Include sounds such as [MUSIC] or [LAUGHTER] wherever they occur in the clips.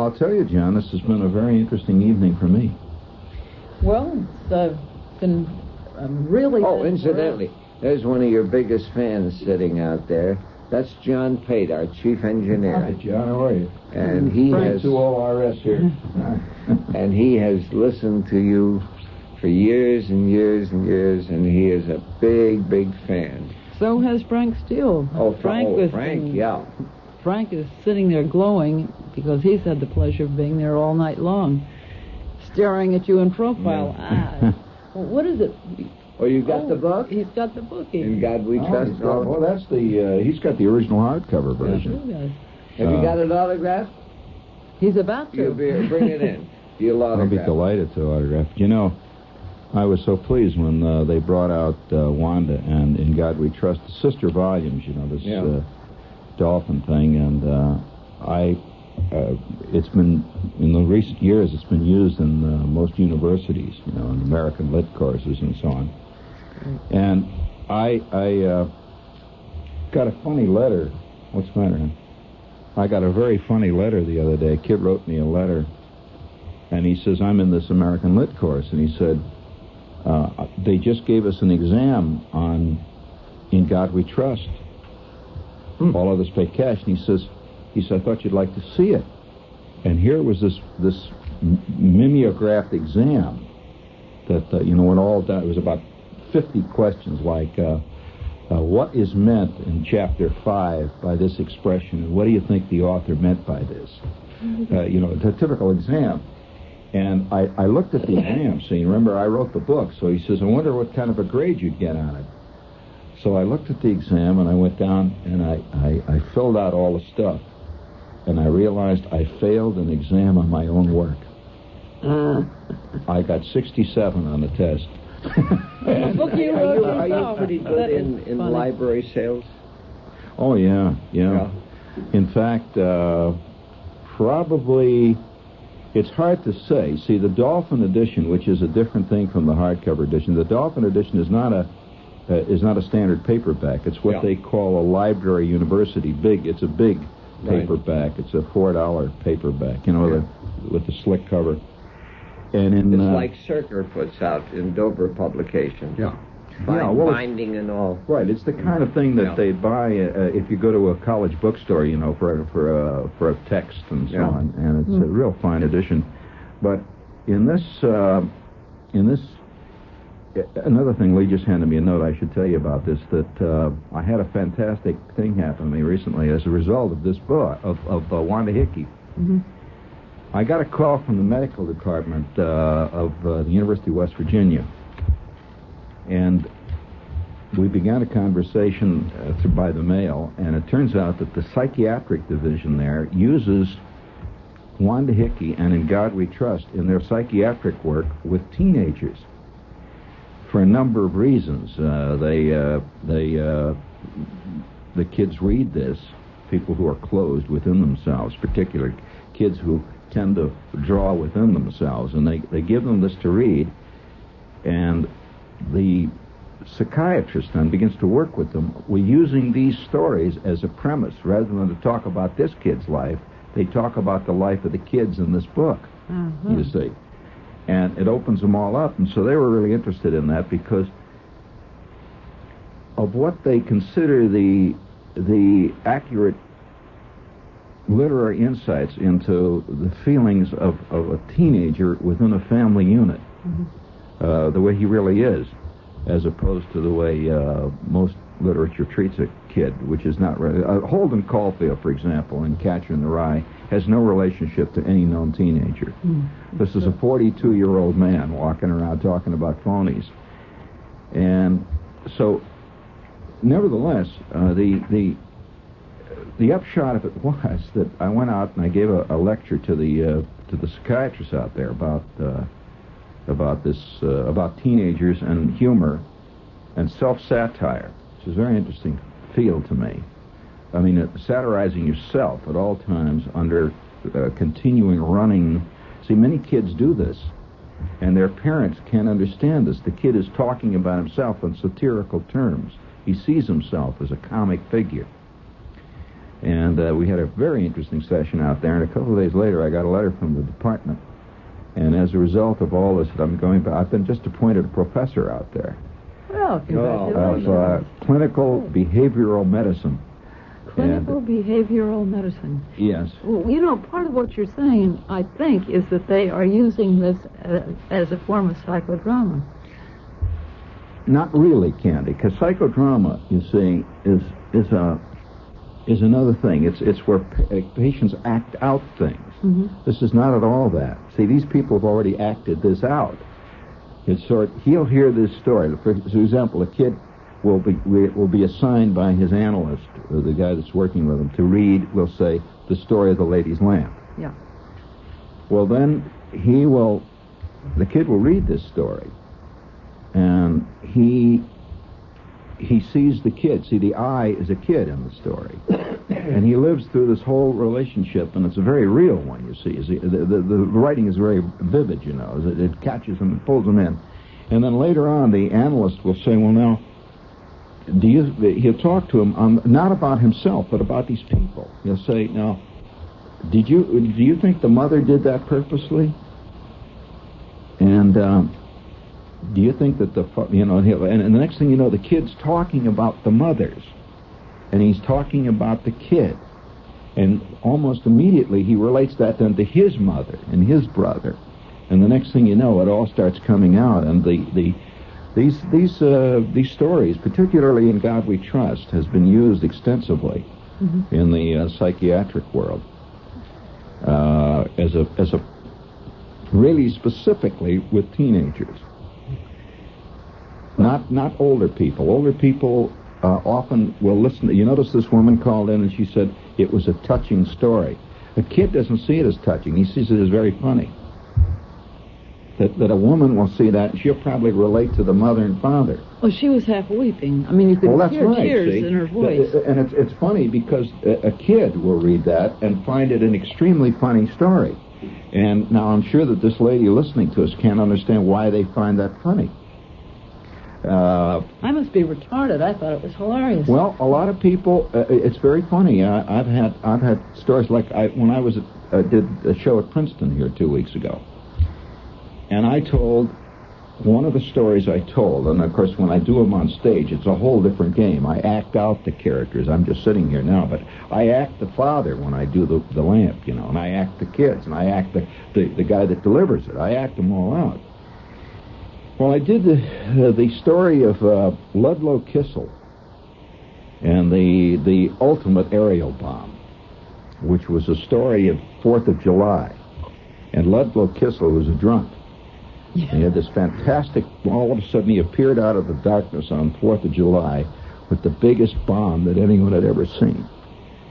Well, I'll tell you, John, this has been a very interesting evening for me. Well, it's uh, been um, really. Oh, good for incidentally, there's one of your biggest fans sitting out there. That's John Pate, our chief engineer. Hi, John. How are you? And he Frank has to ORS here. [LAUGHS] and he has listened to you for years and years and years, and he is a big, big fan. So has Frank Steele. Oh, Frank oh, Frank, in- yeah. Frank is sitting there glowing because he's had the pleasure of being there all night long, staring at you in profile. Ah, [LAUGHS] well, what is it? Oh, you got Oh, the book? He's got the book. In God We Oh, Trust. he's got- well, that's the. Uh, he's got the original hardcover version. He does. Have you uh, got it autographed? He's about to. You'll be, bring it in. [LAUGHS] You'll I'll be delighted to autograph. You know, I was so pleased when uh, they brought out uh, Wanda and In God We Trust, the sister volumes. You know this Yeah. Dolphin thing, and uh, I. Uh, it's been in the recent years. It's been used in uh, most universities, you know, in American lit courses and so on. And I, I uh, got a funny letter. What's the matter? I got a very funny letter the other day. A kid wrote me a letter and he says, I'm in this American Lit course. And he said, uh, they just gave us an exam on In God We Trust. All others pay cash. And he says, he said, I thought you'd like to see it. And here was this, this mimeographed exam that, uh, you know, when all done, it was about 50 questions like, uh, uh, what is meant in chapter 5 by this expression, and what do you think the author meant by this? Uh, you know, a typical exam. And I, I looked at the exam, see, remember I wrote the book, so he says, I wonder what kind of a grade you'd get on it. So I looked at the exam and I went down and I, I, I filled out all the stuff. And I realized I failed an exam on my own work. I got 67 on the test. The book you Are wrote you, are you pretty good in, in funny. library sales? Oh yeah, yeah. In fact, uh, probably it's hard to say. See, the Dolphin edition, which is a different thing from the hardcover edition, the Dolphin edition is not a uh, is not a standard paperback. It's what Yeah. they call a library university big. It's a big Right. paperback. It's a four dollar paperback. You know, with, a, with the slick cover. And in It's uh, like Cirker puts out in Dover publications. yeah. Bind, Yeah, well, binding and all. Right, it's the kind of thing that Yeah. they buy uh, if you go to a college bookstore, you know, for a, for a for a text and so Yeah. on, and it's a real fine edition. But in this uh, in this another thing, Lee just handed me a note. I should tell you about this. That uh, I had a fantastic thing happen to me recently as a result of this book of of uh, Wanda Hickey. I got a call from the medical department uh, of uh, the University of West Virginia, and we began a conversation uh, through, by the mail, and it turns out that the psychiatric division there uses Wanda Hickey and In God We Trust in their psychiatric work with teenagers for a number of reasons. Uh, they, uh, they, uh, the kids read this, people who are closed within themselves, particularly kids who tend to draw within themselves, and they, they give them this to read, and the psychiatrist then begins to work with them. We're using these stories as a premise rather than to talk about this kid's life. They talk about the life of the kids in this book. Uh-huh. You see, and it opens them all up, and so they were really interested in that because of what they consider the the accurate literary insights into the feelings of, of a teenager within a family unit, uh, the way he really is, as opposed to the way uh, most literature treats a kid, which is not really. Uh, Holden Caulfield, for example, in Catcher in the Rye, has no relationship to any known teenager. This is a 42 year old man walking around talking about phonies. And so, nevertheless, uh, the, the, the upshot of it [LAUGHS] was that I went out and I gave a, a lecture to the, uh, to the psychiatrists out there about, uh, about this, uh, about teenagers and humor and self satire, which is a very interesting field to me. I mean, uh, satirizing yourself at all times under uh, continuing running. See, many kids do this, and their parents can't understand this. The kid is talking about himself in satirical terms. He sees himself as a comic figure. And uh, we had a very interesting session out there. And a couple of days later, I got a letter from the department. And as a result of all this, that I'm going. I've been just appointed a professor out there Well, of congratulations. uh, clinical behavioral medicine. Clinical behavioral medicine. Yes. Well, you know, part of what you're saying, I think, is that they are using this uh, as a form of psychodrama. Not really, Candy, because psychodrama, you see, is is a is another thing. It's it's where uh, patients act out things. Mm-hmm. This is not at all that. See, these people have already acted this out. It's sort. He'll hear this story. For example, a kid will be will be assigned by his analyst, or the guy that's working with him, to read. We'll say the story of the lady's lamp. Yeah. Well, then he will. The kid will read this story, and he he sees the kid. See, the I is a kid in the story, [COUGHS] and he lives through this whole relationship, and it's a very real one. You see, see, the, the, the writing is very vivid. You know, it, it catches him and pulls him in, and then later on, the analyst will say, "Well, now." Do you? He'll talk to him on not about himself, but about these people. He'll say, "Now, did you do you think the mother did that purposely? And um, do you think that the you know he'll- and, and the next thing you know the kid's talking about the mothers, and he's talking about the kid, and almost immediately he relates that then to his mother and his brother, and the next thing you know it all starts coming out, and the the these these uh, these stories, particularly in God We Trust, has been used extensively in the uh, psychiatric world. Uh, as a as a really specifically with teenagers, not not older people. Older people uh, often will listen. To, you notice this woman called in and she said it was a touching story. A kid doesn't see it as touching; he sees it as very funny. That that a woman will see that and she'll probably relate to the mother and father. Well, she was half weeping. I mean, you could Well, hear right. tears see? in her voice. And it's it's funny because a, a kid will read that and find it an extremely funny story. And now I'm sure that this lady listening to us can't understand why they find that funny. Uh, I must be retarded. I thought it was hilarious. well, a lot of people, uh, it's very funny. I, I've had I've had stories like I when I was at, uh, did a show at Princeton here two weeks ago, and I told one of the stories I told, and of course when I do them on stage, it's a whole different game. I act out the characters. I'm just sitting here now, but I act the father when I do the the lamp, you know, and I act the kids, and I act the the, the guy that delivers it. I act them all out. Well, I did the uh, the story of uh, Ludlow Kissel and the the ultimate aerial bomb, which was a story of Fourth of July, and Ludlow Kissel was a drunk. He had this fantastic. All of a sudden, he appeared out of the darkness on Fourth of July with the biggest bomb that anyone had ever seen,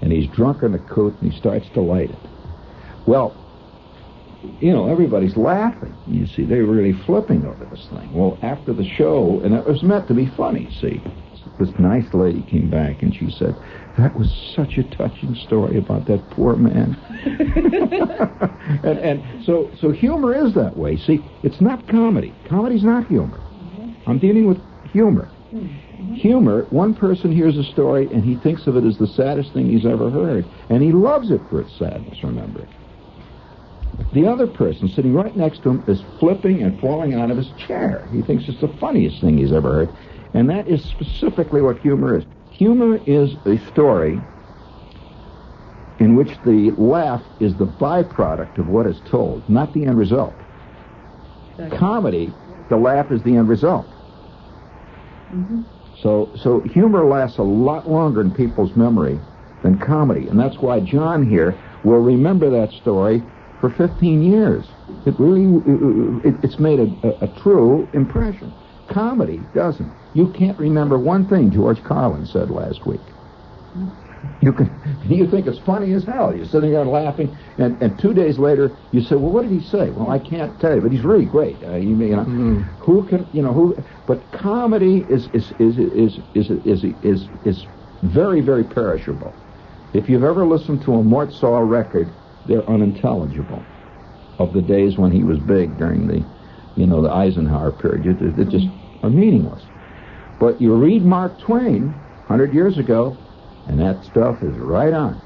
and he's drunk in a coat and he starts to light it. Well, you know, everybody's laughing. You see, they were really flipping over this thing. Well, after the show, and it was meant to be funny, see, this nice lady came back and she said, that was such a touching story about that poor man. [LAUGHS] and and so, so humor is that way. See, it's not comedy. Comedy's not humor. Mm-hmm. I'm dealing with humor. Mm-hmm. Humor, one person hears a story and he thinks of it as the saddest thing he's ever heard, and he loves it for its sadness, remember. The other person sitting right next to him is flipping and falling out of his chair. He thinks it's the funniest thing he's ever heard. And that is specifically what humor is. Humor is a story in which the laugh is the byproduct of what is told, not the end result. Comedy, the laugh is the end result. Mm-hmm. So, so humor lasts a lot longer in people's memory than comedy, and that's why John here will remember that story for 15 years. It really, it, it's made a, a, a true impression. Comedy doesn't. You can't remember one thing George Carlin said last week. You can, [LAUGHS] you think it's funny as hell. You're sitting there laughing, and, and two days later you say, "Well, what did he say?" Well, I can't tell you, but he's really great. Uh, you, you know, who can, you know, who? But comedy is is is is is is is, is very very perishable. If you've ever listened to a Mort Sahl record, they're unintelligible. Of the days when he was big during the, you know, the Eisenhower period, they, just are meaningless. But you read Mark Twain, hundred years ago, And that stuff is right on.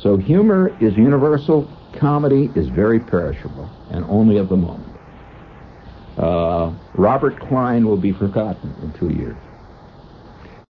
So humor is universal. Comedy is very perishable and only of the moment. Uh, Robert Klein will be forgotten in two years.